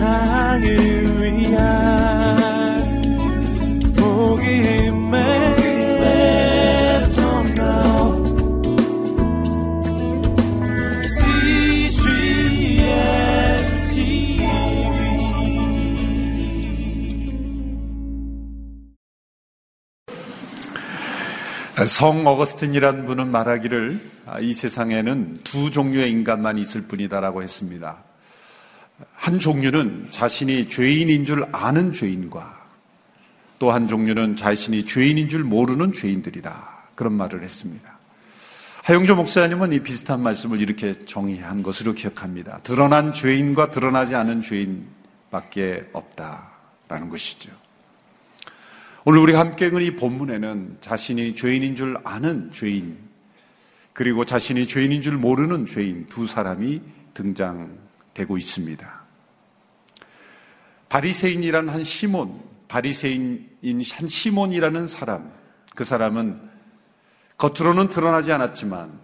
세상을 위한 복음의 성 어거스틴이라는 분은 말하기를 아, 이 세상에는 두 종류의 인간만 있을 뿐이다라고 했습니다. 한 종류는 자신이 죄인인 줄 아는 죄인과 또 한 종류는 자신이 죄인인 줄 모르는 죄인들이다. 그런 말을 했습니다. 하영조 목사님은 이 비슷한 말씀을 이렇게 정의한 것으로 기억합니다. 드러난 죄인과 드러나지 않은 죄인밖에 없다라는 것이죠. 오늘 우리 함께 읽은 이 본문에는 자신이 죄인인 줄 아는 죄인, 그리고 자신이 죄인인 줄 모르는 죄인 두 사람이 등장 되고 있습니다. 바리새인이란 한 시몬, 바리새인인 한 시몬이라는 사람, 그 사람은 겉으로는 드러나지 않았지만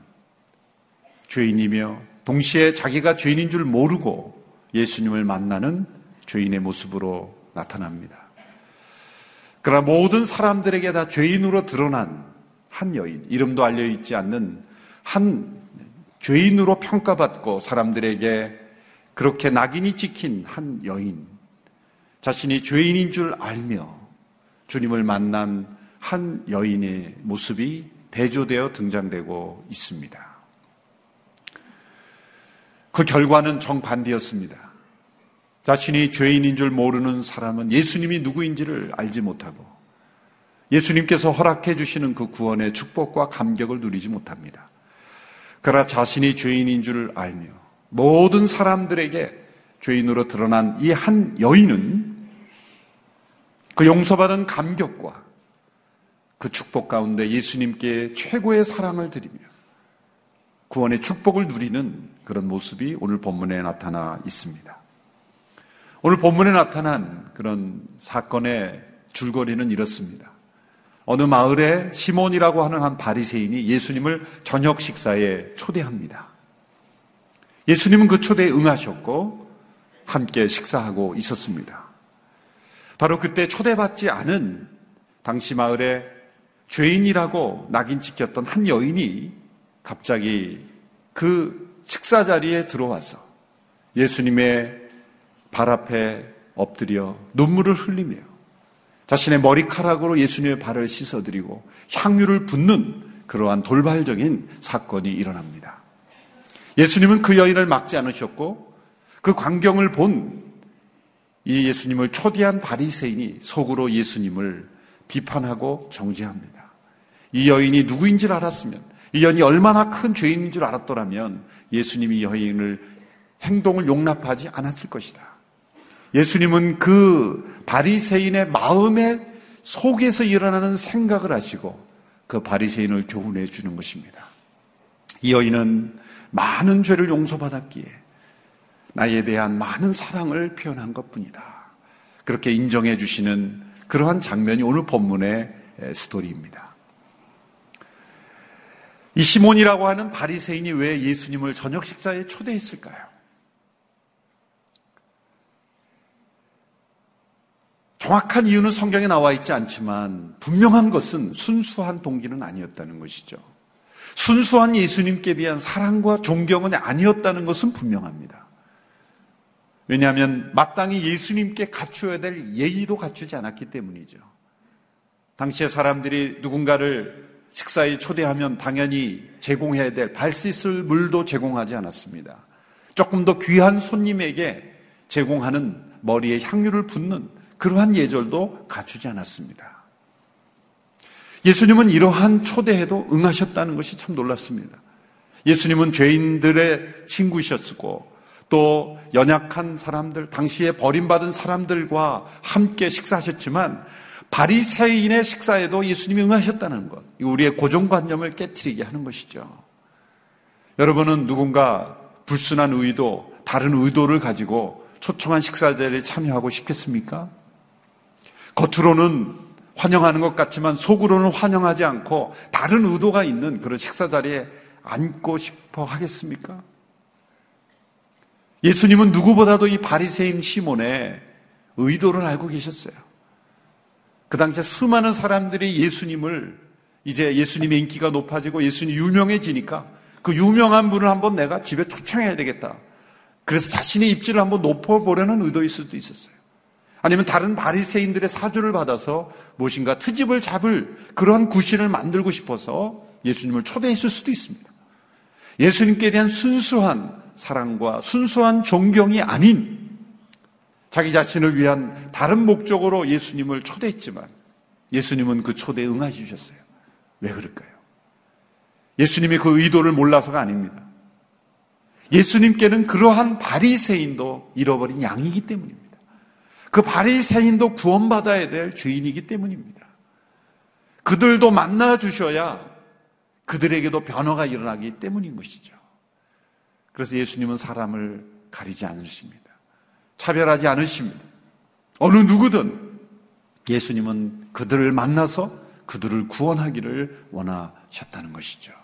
죄인이며 동시에 자기가 죄인인 줄 모르고 예수님을 만나는 죄인의 모습으로 나타납니다. 그러나 모든 사람들에게 다 죄인으로 드러난 한 여인, 이름도 알려있지 않는 한 죄인으로 평가받고 사람들에게 그렇게 낙인이 찍힌 한 여인, 자신이 죄인인 줄 알며 주님을 만난 한 여인의 모습이 대조되어 등장되고 있습니다. 그 결과는 정반대였습니다. 자신이 죄인인 줄 모르는 사람은 예수님이 누구인지를 알지 못하고 예수님께서 허락해 주시는 그 구원의 축복과 감격을 누리지 못합니다. 그러나 자신이 죄인인 줄 알며 모든 사람들에게 죄인으로 드러난 이 한 여인은 그 용서받은 감격과 그 축복 가운데 예수님께 최고의 사랑을 드리며 구원의 축복을 누리는 그런 모습이 오늘 본문에 나타나 있습니다. 오늘 본문에 나타난 그런 사건의 줄거리는 이렇습니다. 어느 마을에 시몬이라고 하는 한 바리새인이 예수님을 저녁 식사에 초대합니다. 예수님은 그 초대에 응하셨고 함께 식사하고 있었습니다. 바로 그때 초대받지 않은 당시 마을에 죄인이라고 낙인 찍혔던 한 여인이 갑자기 그 식사 자리에 들어와서 예수님의 발 앞에 엎드려 눈물을 흘리며 자신의 머리카락으로 예수님의 발을 씻어드리고 향유를 붓는 그러한 돌발적인 사건이 일어납니다. 예수님은 그 여인을 막지 않으셨고 그 광경을 본 이 예수님을 초대한 바리새인이 속으로 예수님을 비판하고 정죄합니다. 이 여인이 누구인 줄 알았으면 이 여인이 얼마나 큰 죄인인 줄 알았더라면 예수님이 여인을 행동을 용납하지 않았을 것이다. 예수님은 그 바리새인의 마음의 속에서 일어나는 생각을 하시고 그 바리새인을 교훈해 주는 것입니다. 이 여인은 많은 죄를 용서받았기에 나에 대한 많은 사랑을 표현한 것 뿐이다. 그렇게 인정해 주시는 그러한 장면이 오늘 본문의 스토리입니다. 이 시몬이라고 하는 바리새인이 왜 예수님을 저녁 식사에 초대했을까요? 정확한 이유는 성경에 나와 있지 않지만 분명한 것은 순수한 동기는 아니었다는 것이죠. 순수한 예수님께 대한 사랑과 존경은 아니었다는 것은 분명합니다. 왜냐하면 마땅히 예수님께 갖추어야 될 예의도 갖추지 않았기 때문이죠. 당시에 사람들이 누군가를 식사에 초대하면 당연히 제공해야 될 발 씻을 물도 제공하지 않았습니다. 조금 더 귀한 손님에게 제공하는 머리에 향유를 붓는 그러한 예절도 갖추지 않았습니다. 예수님은 이러한 초대에도 응하셨다는 것이 참 놀랍습니다. 예수님은 죄인들의 친구이셨고 또 연약한 사람들, 당시에 버림받은 사람들과 함께 식사하셨지만 바리새인의 식사에도 예수님이 응하셨다는 것. 우리의 고정관념을 깨뜨리게 하는 것이죠. 여러분은 누군가 불순한 의도, 다른 의도를 가지고 초청한 식사 자리에 참여하고 싶겠습니까? 겉으로는 환영하는 것 같지만 속으로는 환영하지 않고 다른 의도가 있는 그런 식사 자리에 앉고 싶어 하겠습니까? 예수님은 누구보다도 이 바리새인 시몬의 의도를 알고 계셨어요. 그 당시에 수많은 사람들이 예수님을 이제 예수님의 인기가 높아지고 예수님이 유명해지니까 그 유명한 분을 한번 내가 집에 초청해야 되겠다. 그래서 자신의 입지를 한번 높여보려는 의도일 수도 있었어요. 아니면 다른 바리새인들의 사주를 받아서 무엇인가 트집을 잡을 그러한 구실을 만들고 싶어서 예수님을 초대했을 수도 있습니다. 예수님께 대한 순수한 사랑과 순수한 존경이 아닌 자기 자신을 위한 다른 목적으로 예수님을 초대했지만 예수님은 그 초대에 응하시 주셨어요. 왜 그럴까요? 예수님이 그 의도를 몰라서가 아닙니다. 예수님께는 그러한 바리새인도 잃어버린 양이기 때문입니다. 그 바리새인도 구원받아야 될 죄인이기 때문입니다. 그들도 만나 주셔야 그들에게도 변화가 일어나기 때문인 것이죠. 그래서 예수님은 사람을 가리지 않으십니다. 차별하지 않으십니다. 어느 누구든 예수님은 그들을 만나서 그들을 구원하기를 원하셨다는 것이죠.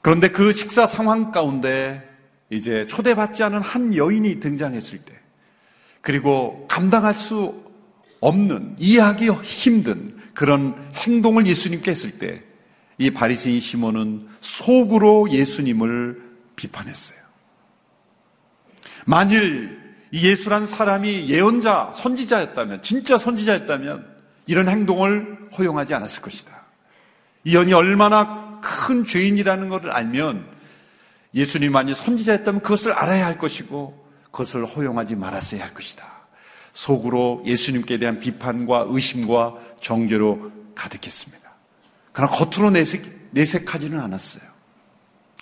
그런데 그 식사 상황 가운데 이제 초대받지 않은 한 여인이 등장했을 때, 그리고 감당할 수 없는, 이해하기 힘든 그런 행동을 예수님께 했을 때, 이 바리새인 시몬은 속으로 예수님을 비판했어요. 만일 이 예수란 사람이 예언자, 선지자였다면, 진짜 선지자였다면 이런 행동을 허용하지 않았을 것이다. 이 연이 얼마나 큰 죄인이라는 것을 알면 예수님 만이 선지자였다면 그것을 알아야 할 것이고 그것을 허용하지 말았어야 할 것이다. 속으로 예수님께 대한 비판과 의심과 정죄로 가득했습니다. 그러나 겉으로 내색, 내색하지는 않았어요.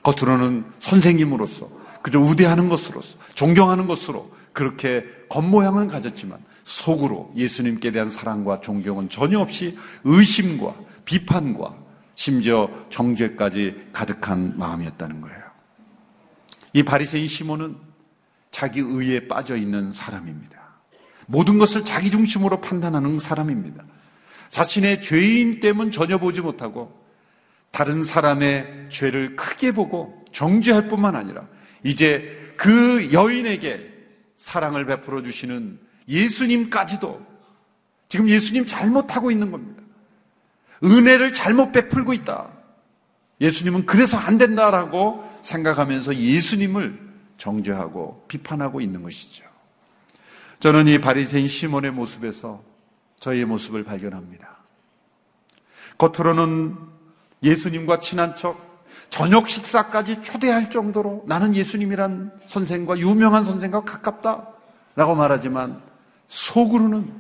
겉으로는 선생님으로서 그저 우대하는 것으로서 존경하는 것으로 그렇게 겉모양은 가졌지만 속으로 예수님께 대한 사랑과 존경은 전혀 없이 의심과 비판과 심지어 정죄까지 가득한 마음이었다는 거예요. 이 바리새인 시몬은 자기 의에 빠져 있는 사람입니다. 모든 것을 자기 중심으로 판단하는 사람입니다. 자신의 죄인 때문 전혀 보지 못하고 다른 사람의 죄를 크게 보고 정죄할 뿐만 아니라 이제 그 여인에게 사랑을 베풀어 주시는 예수님까지도 지금 예수님 잘못하고 있는 겁니다. 은혜를 잘못 베풀고 있다. 예수님은 그래서 안 된다라고 생각하면서 예수님을 정죄하고 비판하고 있는 것이죠. 저는 이 바리새인 시몬의 모습에서 저희의 모습을 발견합니다. 겉으로는 예수님과 친한 척 저녁 식사까지 초대할 정도로 나는 예수님이란 선생과 유명한 선생과 가깝다라고 말하지만 속으로는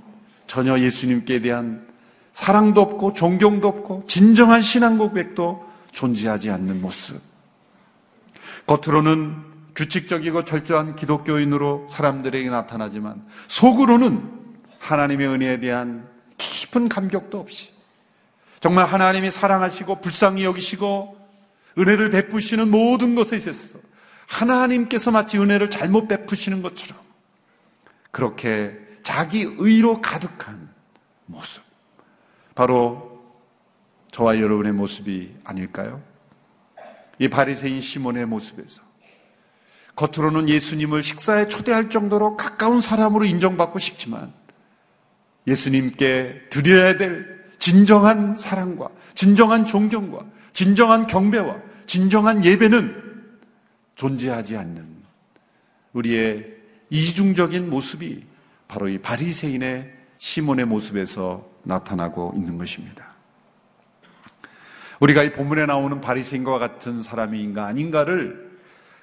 전혀 예수님께 대한 사랑도 없고 존경도 없고 진정한 신앙 고백도 존재하지 않는 모습. 겉으로는 규칙적이고 철저한 기독교인으로 사람들에게 나타나지만 속으로는 하나님의 은혜에 대한 깊은 감격도 없이 정말 하나님이 사랑하시고 불쌍히 여기시고 은혜를 베푸시는 모든 것에 있어서 하나님께서 마치 은혜를 잘못 베푸시는 것처럼 그렇게 자기 의로 가득한 모습. 바로 저와 여러분의 모습이 아닐까요? 이 바리새인 시몬의 모습에서 겉으로는 예수님을 식사에 초대할 정도로 가까운 사람으로 인정받고 싶지만 예수님께 드려야 될 진정한 사랑과 진정한 존경과 진정한 경배와 진정한 예배는 존재하지 않는 우리의 이중적인 모습이 바로 이 바리새인의 시몬의 모습에서 나타나고 있는 것입니다. 우리가 이 본문에 나오는 바리새인과 같은 사람인가 아닌가를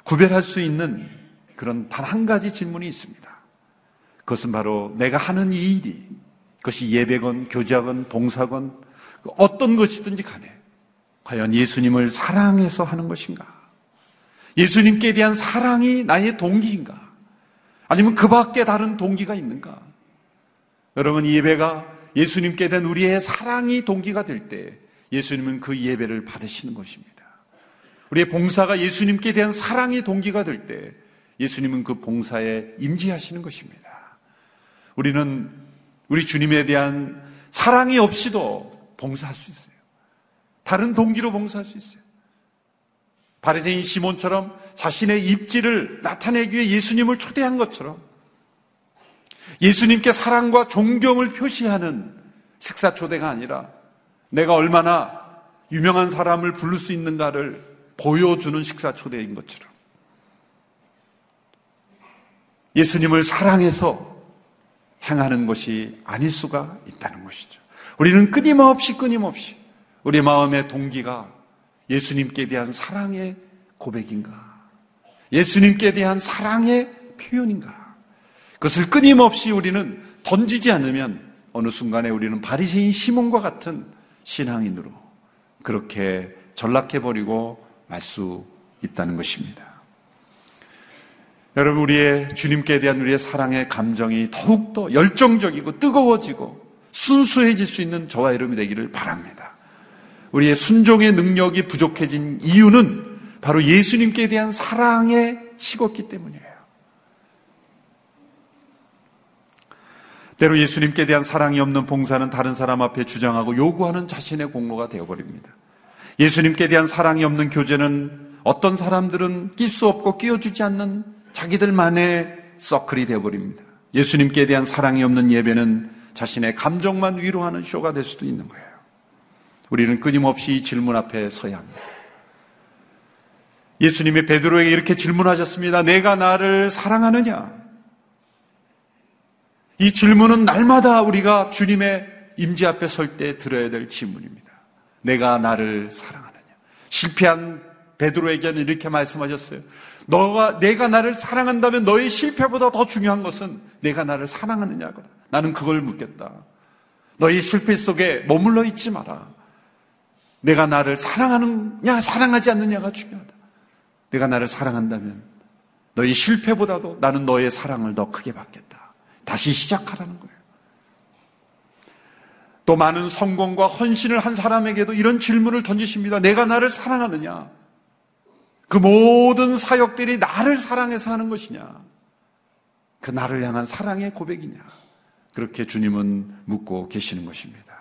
구별할 수 있는 그런 단 한 가지 질문이 있습니다. 그것은 바로 내가 하는 이 일이 그것이 예배건 교자건 봉사건 어떤 것이든지 간에 과연 예수님을 사랑해서 하는 것인가? 예수님께 대한 사랑이 나의 동기인가? 아니면 그 밖에 다른 동기가 있는가? 여러분, 예배가 예수님께 대한 우리의 사랑이 동기가 될 때 예수님은 그 예배를 받으시는 것입니다. 우리의 봉사가 예수님께 대한 사랑이 동기가 될 때 예수님은 그 봉사에 임지하시는 것입니다. 우리는 우리 주님에 대한 사랑이 없이도 봉사할 수 있어요. 다른 동기로 봉사할 수 있어요. 바리새인 시몬처럼 자신의 입지를 나타내기 위해 예수님을 초대한 것처럼 예수님께 사랑과 존경을 표시하는 식사 초대가 아니라 내가 얼마나 유명한 사람을 부를 수 있는가를 보여주는 식사 초대인 것처럼 예수님을 사랑해서 행하는 것이 아닐 수가 있다는 것이죠. 우리는 끊임없이 끊임없이 우리 마음의 동기가 예수님께 대한 사랑의 고백인가? 예수님께 대한 사랑의 표현인가? 그것을 끊임없이 우리는 던지지 않으면 어느 순간에 우리는 바리새인 시몬과 같은 신앙인으로 그렇게 전락해버리고 말 수 있다는 것입니다. 여러분, 우리의 주님께 대한 우리의 사랑의 감정이 더욱더 열정적이고 뜨거워지고 순수해질 수 있는 저와 여러분이 되기를 바랍니다. 우리의 순종의 능력이 부족해진 이유는 바로 예수님께 대한 사랑에 식었기 때문이에요. 때로 예수님께 대한 사랑이 없는 봉사는 다른 사람 앞에 주장하고 요구하는 자신의 공로가 되어버립니다. 예수님께 대한 사랑이 없는 교제는 어떤 사람들은 낄 수 없고 끼워주지 않는 자기들만의 서클이 되어버립니다. 예수님께 대한 사랑이 없는 예배는 자신의 감정만 위로하는 쇼가 될 수도 있는 거예요. 우리는 끊임없이 이 질문 앞에 서야 합니다. 예수님이 베드로에게 이렇게 질문하셨습니다. 내가 나를 사랑하느냐? 이 질문은 날마다 우리가 주님의 임재 앞에 설 때 들어야 될 질문입니다. 내가 나를 사랑하느냐? 실패한 베드로에게는 이렇게 말씀하셨어요. 너가 내가 나를 사랑한다면 너의 실패보다 더 중요한 것은 내가 나를 사랑하느냐거다. 나는 그걸 묻겠다. 너의 실패 속에 머물러 있지 마라. 내가 나를 사랑하느냐 사랑하지 않느냐가 중요하다. 내가 나를 사랑한다면 너의 실패보다도 나는 너의 사랑을 더 크게 받겠다. 다시 시작하라는 거예요. 또 많은 성공과 헌신을 한 사람에게도 이런 질문을 던지십니다. 내가 나를 사랑하느냐? 그 모든 사역들이 나를 사랑해서 하는 것이냐? 그 나를 향한 사랑의 고백이냐? 그렇게 주님은 묻고 계시는 것입니다.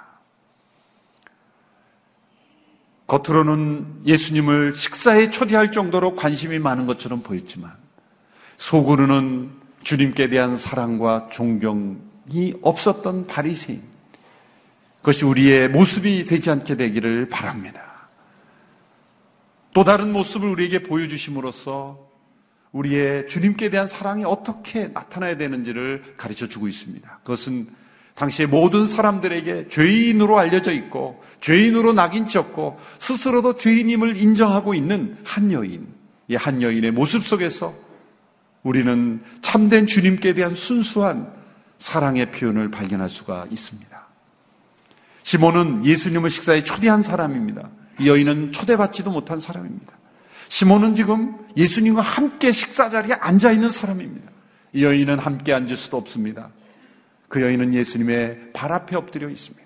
겉으로는 예수님을 식사에 초대할 정도로 관심이 많은 것처럼 보였지만 속으로는 주님께 대한 사랑과 존경이 없었던 바리새인 그것이 우리의 모습이 되지 않게 되기를 바랍니다. 또 다른 모습을 우리에게 보여주심으로써 우리의 주님께 대한 사랑이 어떻게 나타나야 되는지를 가르쳐 주고 있습니다. 그것은 당시의 모든 사람들에게 죄인으로 알려져 있고 죄인으로 낙인 찍었고 스스로도 죄인임을 인정하고 있는 한 여인, 이 한 여인의 모습 속에서 우리는 참된 주님께 대한 순수한 사랑의 표현을 발견할 수가 있습니다. 시몬은 예수님을 식사에 초대한 사람입니다. 이 여인은 초대받지도 못한 사람입니다. 시몬은 지금 예수님과 함께 식사 자리에 앉아 있는 사람입니다. 이 여인은 함께 앉을 수도 없습니다. 그 여인은 예수님의 발 앞에 엎드려 있습니다.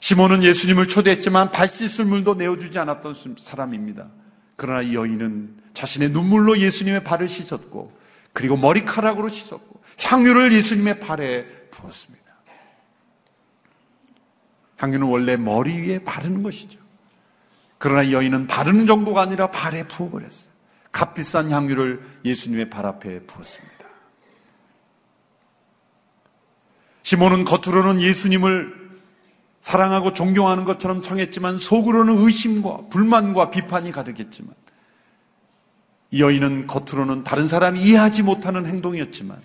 시몬은 예수님을 초대했지만 발 씻을 물도 내어주지 않았던 사람입니다. 그러나 이 여인은 자신의 눈물로 예수님의 발을 씻었고 그리고 머리카락으로 씻었고 향유를 예수님의 발에 부었습니다. 향유는 원래 머리 위에 바르는 것이죠. 그러나 이 여인은 바르는 정도가 아니라 발에 부어버렸어요. 값비싼 향유를 예수님의 발 앞에 부었습니다. 시몬은 겉으로는 예수님을 사랑하고 존경하는 것처럼 청했지만 속으로는 의심과 불만과 비판이 가득했지만 이 여인은 겉으로는 다른 사람이 이해하지 못하는 행동이었지만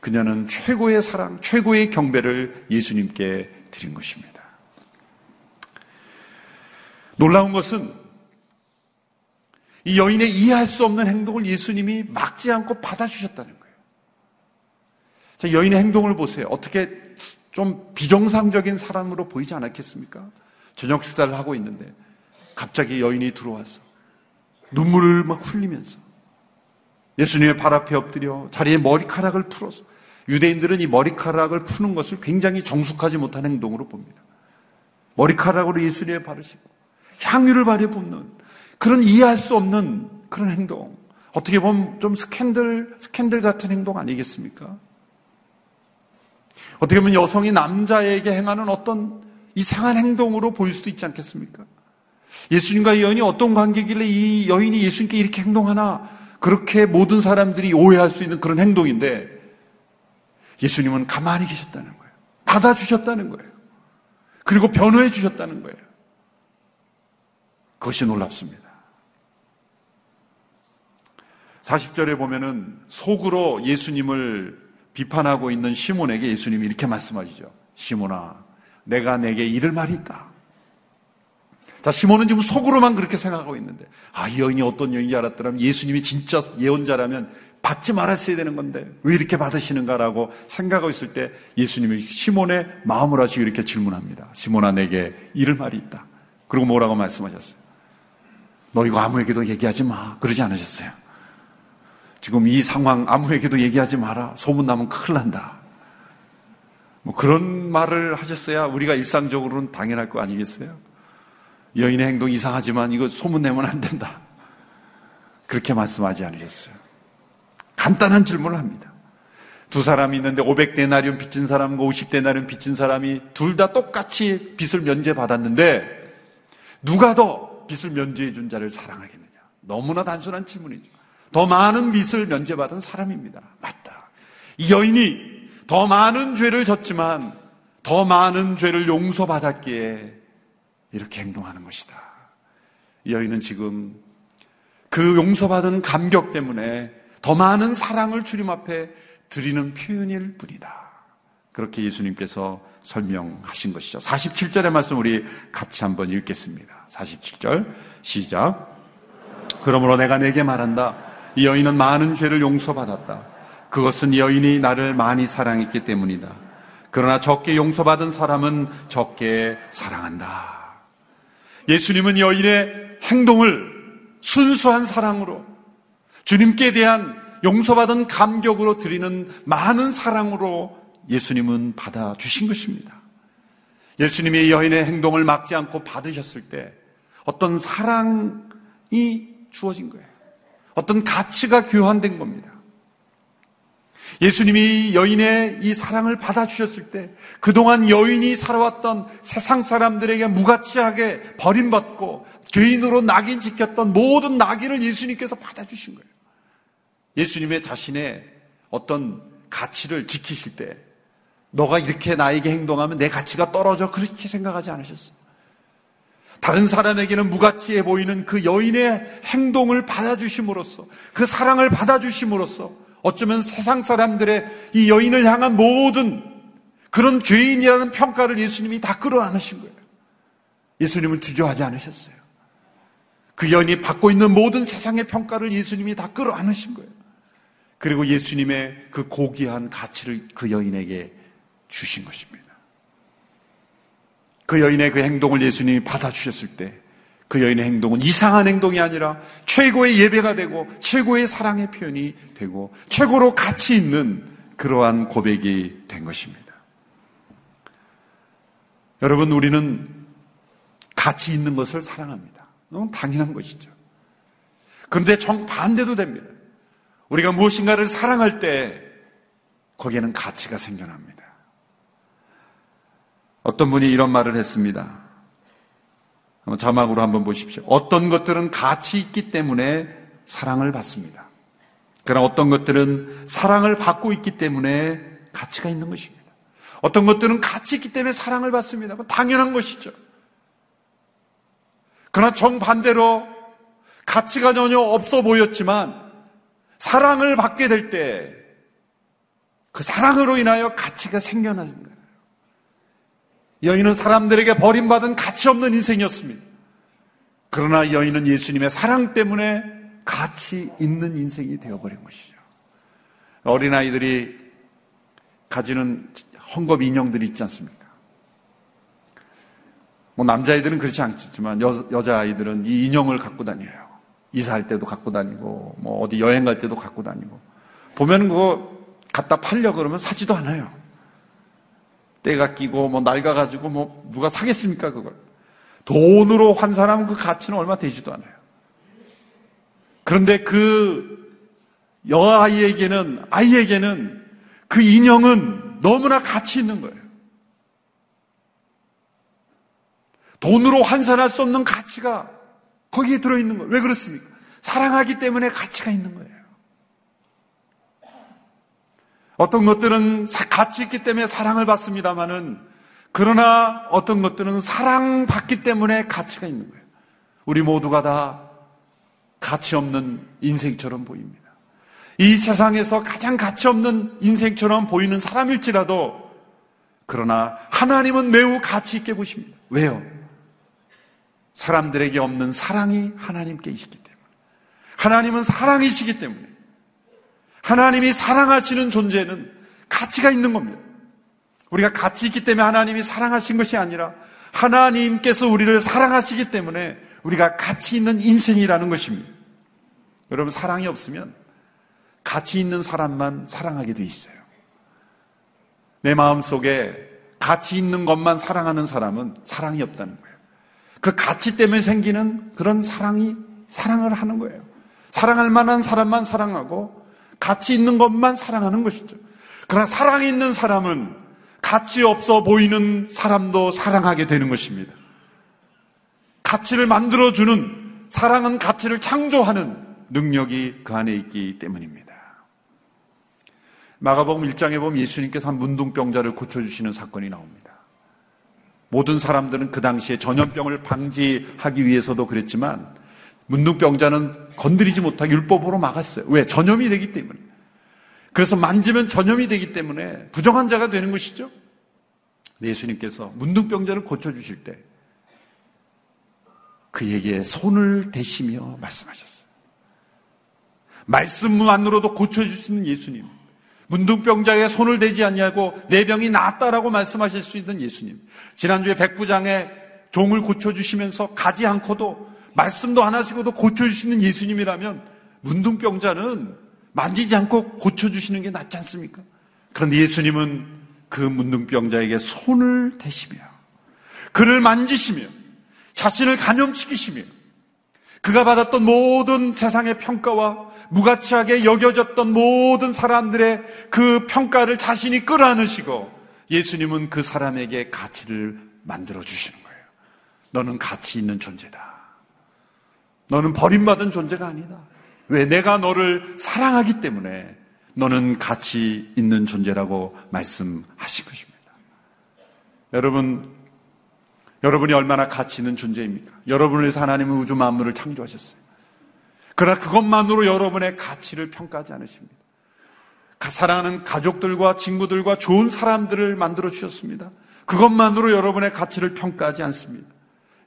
그녀는 최고의 사랑, 최고의 경배를 예수님께 드린 것입니다. 놀라운 것은 이 여인의 이해할 수 없는 행동을 예수님이 막지 않고 받아주셨다는 거예요. 자, 여인의 행동을 보세요. 어떻게 좀 비정상적인 사람으로 보이지 않았겠습니까? 저녁 식사를 하고 있는데 갑자기 여인이 들어와서 눈물을 막 흘리면서 예수님의 발 앞에 엎드려 자리에 머리카락을 풀어서 유대인들은 이 머리카락을 푸는 것을 굉장히 정숙하지 못한 행동으로 봅니다. 머리카락으로 예수님의 발을 씻고 향유를 발에 붓는 그런 이해할 수 없는 그런 행동. 어떻게 보면 좀 스캔들, 스캔들 같은 행동 아니겠습니까? 어떻게 보면 여성이 남자에게 행하는 어떤 이상한 행동으로 보일 수도 있지 않겠습니까? 예수님과 여인이 어떤 관계길래 이 여인이 예수님께 이렇게 행동하나 그렇게 모든 사람들이 오해할 수 있는 그런 행동인데 예수님은 가만히 계셨다는 거예요. 받아주셨다는 거예요. 그리고 변호해 주셨다는 거예요. 그것이 놀랍습니다. 40절에 보면은 속으로 예수님을 비판하고 있는 시몬에게 예수님이 이렇게 말씀하시죠. 시몬아, 내가 내게 이를 말이 있다. 자, 시몬은 지금 속으로만 그렇게 생각하고 있는데, 아, 이 여인이 어떤 여인인지 알았더라면 예수님이 진짜 예언자라면 받지 말았어야 되는 건데, 왜 이렇게 받으시는가라고 생각하고 있을 때 예수님이 시몬의 마음을 하시고 이렇게 질문합니다. 시몬아, 내게 이를 말이 있다. 그리고 뭐라고 말씀하셨어요? 너 이거 아무에게도 얘기하지 마. 그러지 않으셨어요. 지금 이 상황 아무에게도 얘기하지 마라. 소문나면 큰일 난다. 뭐 그런 말을 하셨어야 우리가 일상적으로는 당연할 거 아니겠어요? 여인의 행동 이상하지만 이거 소문내면 안 된다. 그렇게 말씀하지 않으셨어요. 간단한 질문을 합니다. 두 사람이 있는데 500데나리온 빚진 사람과 50데나리온 빚진 사람이 둘 다 똑같이 빚을 면제받았는데 누가 더 빚을 면제해 준 자를 사랑하겠느냐? 너무나 단순한 질문이죠. 더 많은 빚을 면제받은 사람입니다. 맞다. 이 여인이 더 많은 죄를 졌지만 더 많은 죄를 용서받았기에 이렇게 행동하는 것이다. 이 여인은 지금 그 용서받은 감격 때문에 더 많은 사랑을 주님 앞에 드리는 표현일 뿐이다. 그렇게 예수님께서 설명하신 것이죠. 47절의 말씀 우리 같이 한번 읽겠습니다. 47절 시작. 그러므로 내가 내게 말한다. 이 여인은 많은 죄를 용서받았다. 그것은 여인이 나를 많이 사랑했기 때문이다. 그러나 적게 용서받은 사람은 적게 사랑한다. 예수님은 여인의 행동을 순수한 사랑으로 주님께 대한 용서받은 감격으로 드리는 많은 사랑으로 예수님은 받아주신 것입니다. 예수님이 여인의 행동을 막지 않고 받으셨을 때 어떤 사랑이 주어진 거예요. 어떤 가치가 교환된 겁니다. 예수님이 여인의 이 사랑을 받아주셨을 때 그동안 여인이 살아왔던 세상 사람들에게 무가치하게 버림받고 죄인으로 낙인 지켰던 모든 낙인을 예수님께서 받아주신 거예요. 예수님의 자신의 어떤 가치를 지키실 때 너가 이렇게 나에게 행동하면 내 가치가 떨어져 그렇게 생각하지 않으셨어요. 다른 사람에게는 무가치해 보이는 그 여인의 행동을 받아주심으로써 그 사랑을 받아주심으로써 어쩌면 세상 사람들의 이 여인을 향한 모든 그런 죄인이라는 평가를 예수님이 다 끌어안으신 거예요. 예수님은 주저하지 않으셨어요. 그 여인이 받고 있는 모든 세상의 평가를 예수님이 다 끌어안으신 거예요. 그리고 예수님의 그 고귀한 가치를 그 여인에게 주신 것입니다. 그 여인의 그 행동을 예수님이 받아주셨을 때 그 여인의 행동은 이상한 행동이 아니라 최고의 예배가 되고 최고의 사랑의 표현이 되고 최고로 가치 있는 그러한 고백이 된 것입니다. 여러분, 우리는 가치 있는 것을 사랑합니다. 너무 당연한 것이죠. 그런데 정반대도 됩니다. 우리가 무엇인가를 사랑할 때 거기에는 가치가 생겨납니다. 어떤 분이 이런 말을 했습니다. 자막으로 한번 보십시오. 어떤 것들은 가치 있기 때문에 사랑을 받습니다. 그러나 어떤 것들은 사랑을 받고 있기 때문에 가치가 있는 것입니다. 어떤 것들은 가치 있기 때문에 사랑을 받습니다. 당연한 것이죠. 그러나 정반대로 가치가 전혀 없어 보였지만 사랑을 받게 될 때 그 사랑으로 인하여 가치가 생겨나는 거예요. 여인은 사람들에게 버림받은 가치 없는 인생이었습니다. 그러나 여인은 예수님의 사랑 때문에 가치 있는 인생이 되어버린 것이죠. 어린아이들이 가지는 헝겊 인형들이 있지 않습니까? 뭐 남자아이들은 그렇지 않지만 여, 여자아이들은 이 인형을 갖고 다녀요. 이사할 때도 갖고 다니고 뭐 어디 여행 갈 때도 갖고 다니고 보면 그거 갖다 팔려 그러면 사지도 않아요. 때가 끼고 뭐 낡아가지고 뭐 누가 사겠습니까 그걸? 돈으로 환산하면 그 가치는 얼마 되지도 않아요. 그런데 그 여아이에게는 아이에게는 그 인형은 너무나 가치 있는 거예요. 돈으로 환산할 수 없는 가치가 거기에 들어있는 거예요. 왜 그렇습니까? 사랑하기 때문에 가치가 있는 거예요. 어떤 것들은 가치 있기 때문에 사랑을 받습니다만은 그러나 어떤 것들은 사랑받기 때문에 가치가 있는 거예요. 우리 모두가 다 가치 없는 인생처럼 보입니다. 이 세상에서 가장 가치 없는 인생처럼 보이는 사람일지라도 그러나 하나님은 매우 가치 있게 보십니다. 왜요? 사람들에게 없는 사랑이 하나님께 있기 때문에. 하나님은 사랑이시기 때문에. 하나님이 사랑하시는 존재는 가치가 있는 겁니다. 우리가 가치 있기 때문에 하나님이 사랑하신 것이 아니라 하나님께서 우리를 사랑하시기 때문에 우리가 가치 있는 인생이라는 것입니다. 여러분, 사랑이 없으면 가치 있는 사람만 사랑하게 돼 있어요. 내 마음 속에 가치 있는 것만 사랑하는 사람은 사랑이 없다는 거예요. 그 가치 때문에 생기는 그런 사랑이 사랑을 하는 거예요. 사랑할 만한 사람만 사랑하고 가치 있는 것만 사랑하는 것이죠. 그러나 사랑이 있는 사람은 가치 없어 보이는 사람도 사랑하게 되는 것입니다. 가치를 만들어주는 사랑은 가치를 창조하는 능력이 그 안에 있기 때문입니다. 마가복음 1장에 보면 예수님께서 한 문둥병자를 고쳐주시는 사건이 나옵니다. 모든 사람들은 그 당시에 전염병을 방지하기 위해서도 그랬지만 문둥병자는 건드리지 못하게 율법으로 막았어요. 왜? 전염이 되기 때문에. 그래서 만지면 전염이 되기 때문에 부정한 자가 되는 것이죠. 예수님께서 문둥병자를 고쳐주실 때 그에게 손을 대시며 말씀하셨어요. 말씀만으로도 고쳐줄 수 있는 예수님. 문둥병자의 손을 대지 않냐고 내 병이 나았다라고 말씀하실 수 있는 예수님. 지난주에 백부장의 종을 고쳐주시면서 가지 않고도 말씀도 안 하시고도 고쳐주시는 예수님이라면 문둥병자는 만지지 않고 고쳐주시는 게 낫지 않습니까? 그런데 예수님은 그 문둥병자에게 손을 대시며 그를 만지시며 자신을 감염시키시며 그가 받았던 모든 세상의 평가와 무가치하게 여겨졌던 모든 사람들의 그 평가를 자신이 끌어안으시고 예수님은 그 사람에게 가치를 만들어 주시는 거예요. 너는 가치 있는 존재다. 너는 버림받은 존재가 아니다. 왜? 내가 너를 사랑하기 때문에 너는 가치 있는 존재라고 말씀하신 것입니다. 여러분, 여러분이 얼마나 가치 있는 존재입니까? 여러분을 위해서 하나님은 우주 만물을 창조하셨어요. 그러나 그것만으로 여러분의 가치를 평가하지 않으십니다. 사랑하는 가족들과 친구들과 좋은 사람들을 만들어 주셨습니다. 그것만으로 여러분의 가치를 평가하지 않습니다.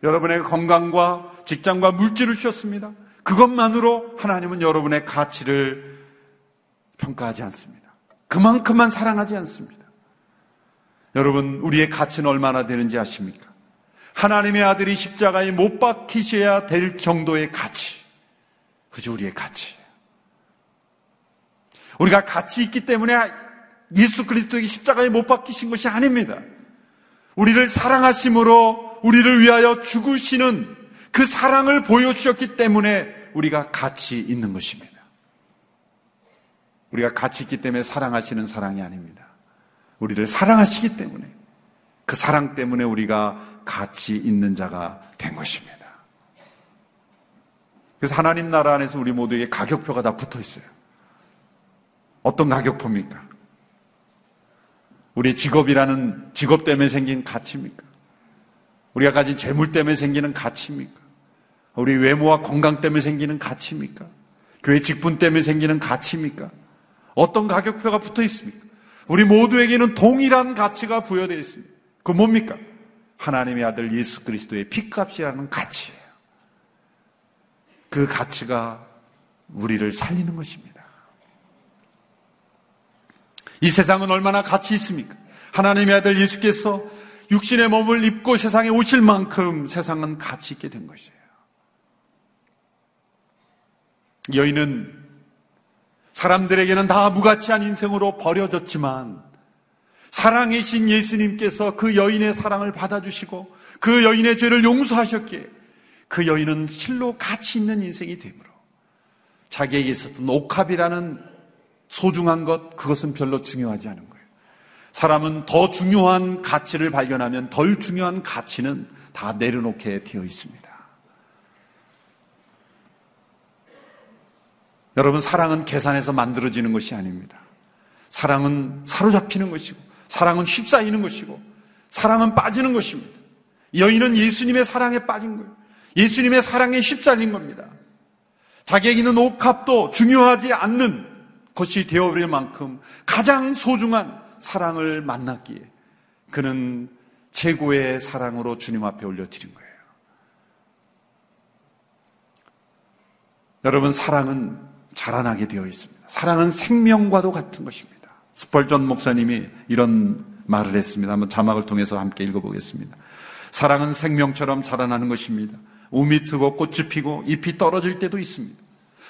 여러분의 건강과 직장과 물질을 주셨습니다. 그것만으로 하나님은 여러분의 가치를 평가하지 않습니다. 그만큼만 사랑하지 않습니다. 여러분, 우리의 가치는 얼마나 되는지 아십니까? 하나님의 아들이 십자가에 못 박히셔야 될 정도의 가치. 그게 우리의 가치. 우리가 가치 있기 때문에 예수 그리스도의 십자가에 못 박히신 것이 아닙니다. 우리를 사랑하심으로 우리를 위하여 죽으시는 그 사랑을 보여주셨기 때문에 우리가 가치 있는 것입니다. 우리가 가치 있기 때문에 사랑하시는 사랑이 아닙니다. 우리를 사랑하시기 때문에 그 사랑 때문에 우리가 가치 있는 자가 된 것입니다. 그래서 하나님 나라 안에서 우리 모두에게 가격표가 다 붙어 있어요. 어떤 가격표입니까? 우리 직업이라는 직업 때문에 생긴 가치입니까? 우리가 가진 재물 때문에 생기는 가치입니까? 우리 외모와 건강 때문에 생기는 가치입니까? 교회 직분 때문에 생기는 가치입니까? 어떤 가격표가 붙어 있습니까? 우리 모두에게는 동일한 가치가 부여되어 있습니다. 그 뭡니까? 하나님의 아들 예수 그리스도의 피값이라는 가치예요. 그 가치가 우리를 살리는 것입니다. 이 세상은 얼마나 가치 있습니까? 하나님의 아들 예수께서 육신의 몸을 입고 세상에 오실 만큼 세상은 가치 있게 된 것이에요. 여인은 사람들에게는 다 무가치한 인생으로 버려졌지만 사랑이신 예수님께서 그 여인의 사랑을 받아주시고 그 여인의 죄를 용서하셨기에 그 여인은 실로 가치 있는 인생이 되므로 자기에게 있었던 옥합이라는 소중한 것, 그것은 별로 중요하지 않은 거예요. 사람은 더 중요한 가치를 발견하면 덜 중요한 가치는 다 내려놓게 되어 있습니다. 여러분, 사랑은 계산해서 만들어지는 것이 아닙니다. 사랑은 사로잡히는 것이고, 사랑은 휩싸이는 것이고, 사랑은 빠지는 것입니다. 여인은 예수님의 사랑에 빠진 거예요. 예수님의 사랑에 휩쓸린 겁니다. 자기에게 있는 옥합도 중요하지 않는 것이 되어버릴 만큼 가장 소중한 사랑을 만났기에 그는 최고의 사랑으로 주님 앞에 올려드린 거예요. 여러분, 사랑은 자라나게 되어 있습니다. 사랑은 생명과도 같은 것입니다. 스펄전 목사님이 이런 말을 했습니다. 한번 자막을 통해서 함께 읽어보겠습니다. 사랑은 생명처럼 자라나는 것입니다. 우미 트고 꽃이 피고 잎이 떨어질 때도 있습니다.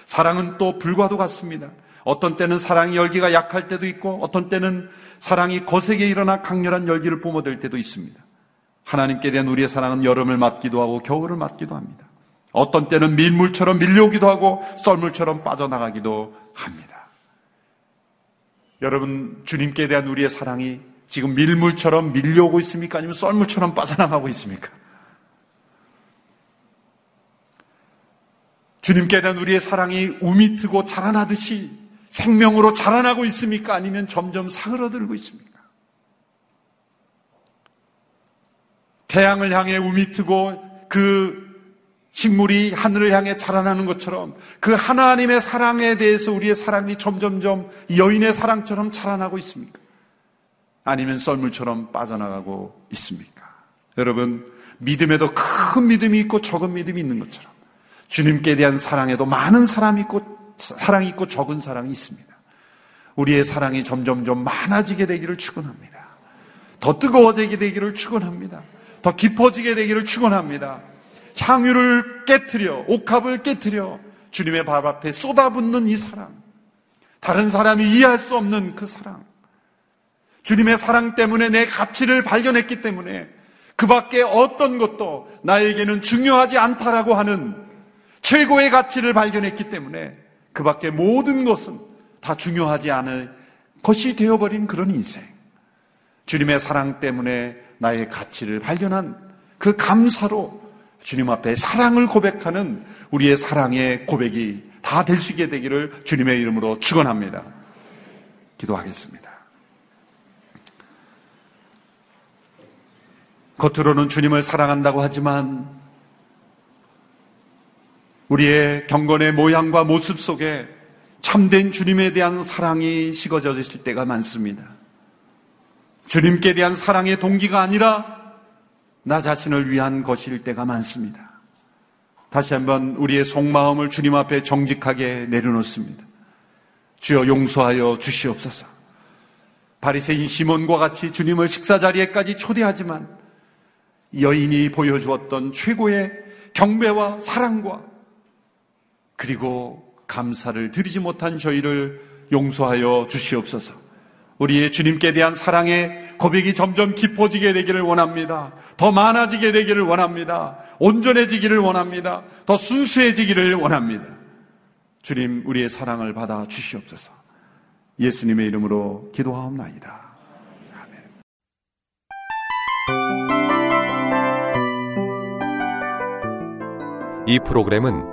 사랑은 또 불과도 같습니다. 어떤 때는 사랑의 열기가 약할 때도 있고 어떤 때는 사랑이 거세게 일어나 강렬한 열기를 뿜어댈 때도 있습니다. 하나님께 대한 우리의 사랑은 여름을 맞기도 하고 겨울을 맞기도 합니다. 어떤 때는 밀물처럼 밀려오기도 하고 썰물처럼 빠져나가기도 합니다. 여러분, 주님께 대한 우리의 사랑이 지금 밀물처럼 밀려오고 있습니까? 아니면 썰물처럼 빠져나가고 있습니까? 주님께 대한 우리의 사랑이 우미 트고 자라나듯이 생명으로 자라나고 있습니까? 아니면 점점 사그러들고 있습니까? 태양을 향해 우미 트고 그 식물이 하늘을 향해 자라나는 것처럼 그 하나님의 사랑에 대해서 우리의 사랑이 점점점 여인의 사랑처럼 자라나고 있습니까? 아니면 썰물처럼 빠져나가고 있습니까? 여러분, 믿음에도 큰 믿음이 있고 적은 믿음이 있는 것처럼 주님께 대한 사랑에도 많은 사람이 있고 사랑이 있고 적은 사랑이 있습니다. 우리의 사랑이 점점점 많아지게 되기를 축원합니다. 더 뜨거워지게 되기를 축원합니다. 더 깊어지게 되기를 축원합니다. 향유를 깨뜨려 옥합을 깨뜨려 주님의 발 앞에 쏟아붓는 이 사랑. 다른 사람이 이해할 수 없는 그 사랑. 주님의 사랑 때문에 내 가치를 발견했기 때문에 그 밖에 어떤 것도 나에게는 중요하지 않다라고 하는 최고의 가치를 발견했기 때문에 그 밖에 모든 것은 다 중요하지 않은 것이 되어버린 그런 인생. 주님의 사랑 때문에 나의 가치를 발견한 그 감사로 주님 앞에 사랑을 고백하는 우리의 사랑의 고백이 다 될 수 있게 되기를 주님의 이름으로 축원합니다. 기도하겠습니다. 겉으로는 주님을 사랑한다고 하지만 우리의 경건의 모양과 모습 속에 참된 주님에 대한 사랑이 식어져 있을 때가 많습니다. 주님께 대한 사랑의 동기가 아니라 나 자신을 위한 것일 때가 많습니다. 다시 한번 우리의 속마음을 주님 앞에 정직하게 내려놓습니다. 주여 용서하여 주시옵소서. 바리새인 시몬과 같이 주님을 식사 자리에까지 초대하지만 여인이 보여주었던 최고의 경배와 사랑과 그리고 감사를 드리지 못한 저희를 용서하여 주시옵소서. 우리의 주님께 대한 사랑의 고백이 점점 깊어지게 되기를 원합니다. 더 많아지게 되기를 원합니다. 온전해지기를 원합니다. 더 순수해지기를 원합니다. 주님, 우리의 사랑을 받아 주시옵소서. 예수님의 이름으로 기도하옵나이다. 아멘. 이 프로그램은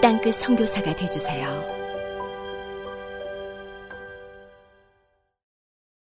땅끝 성교사가 되주세요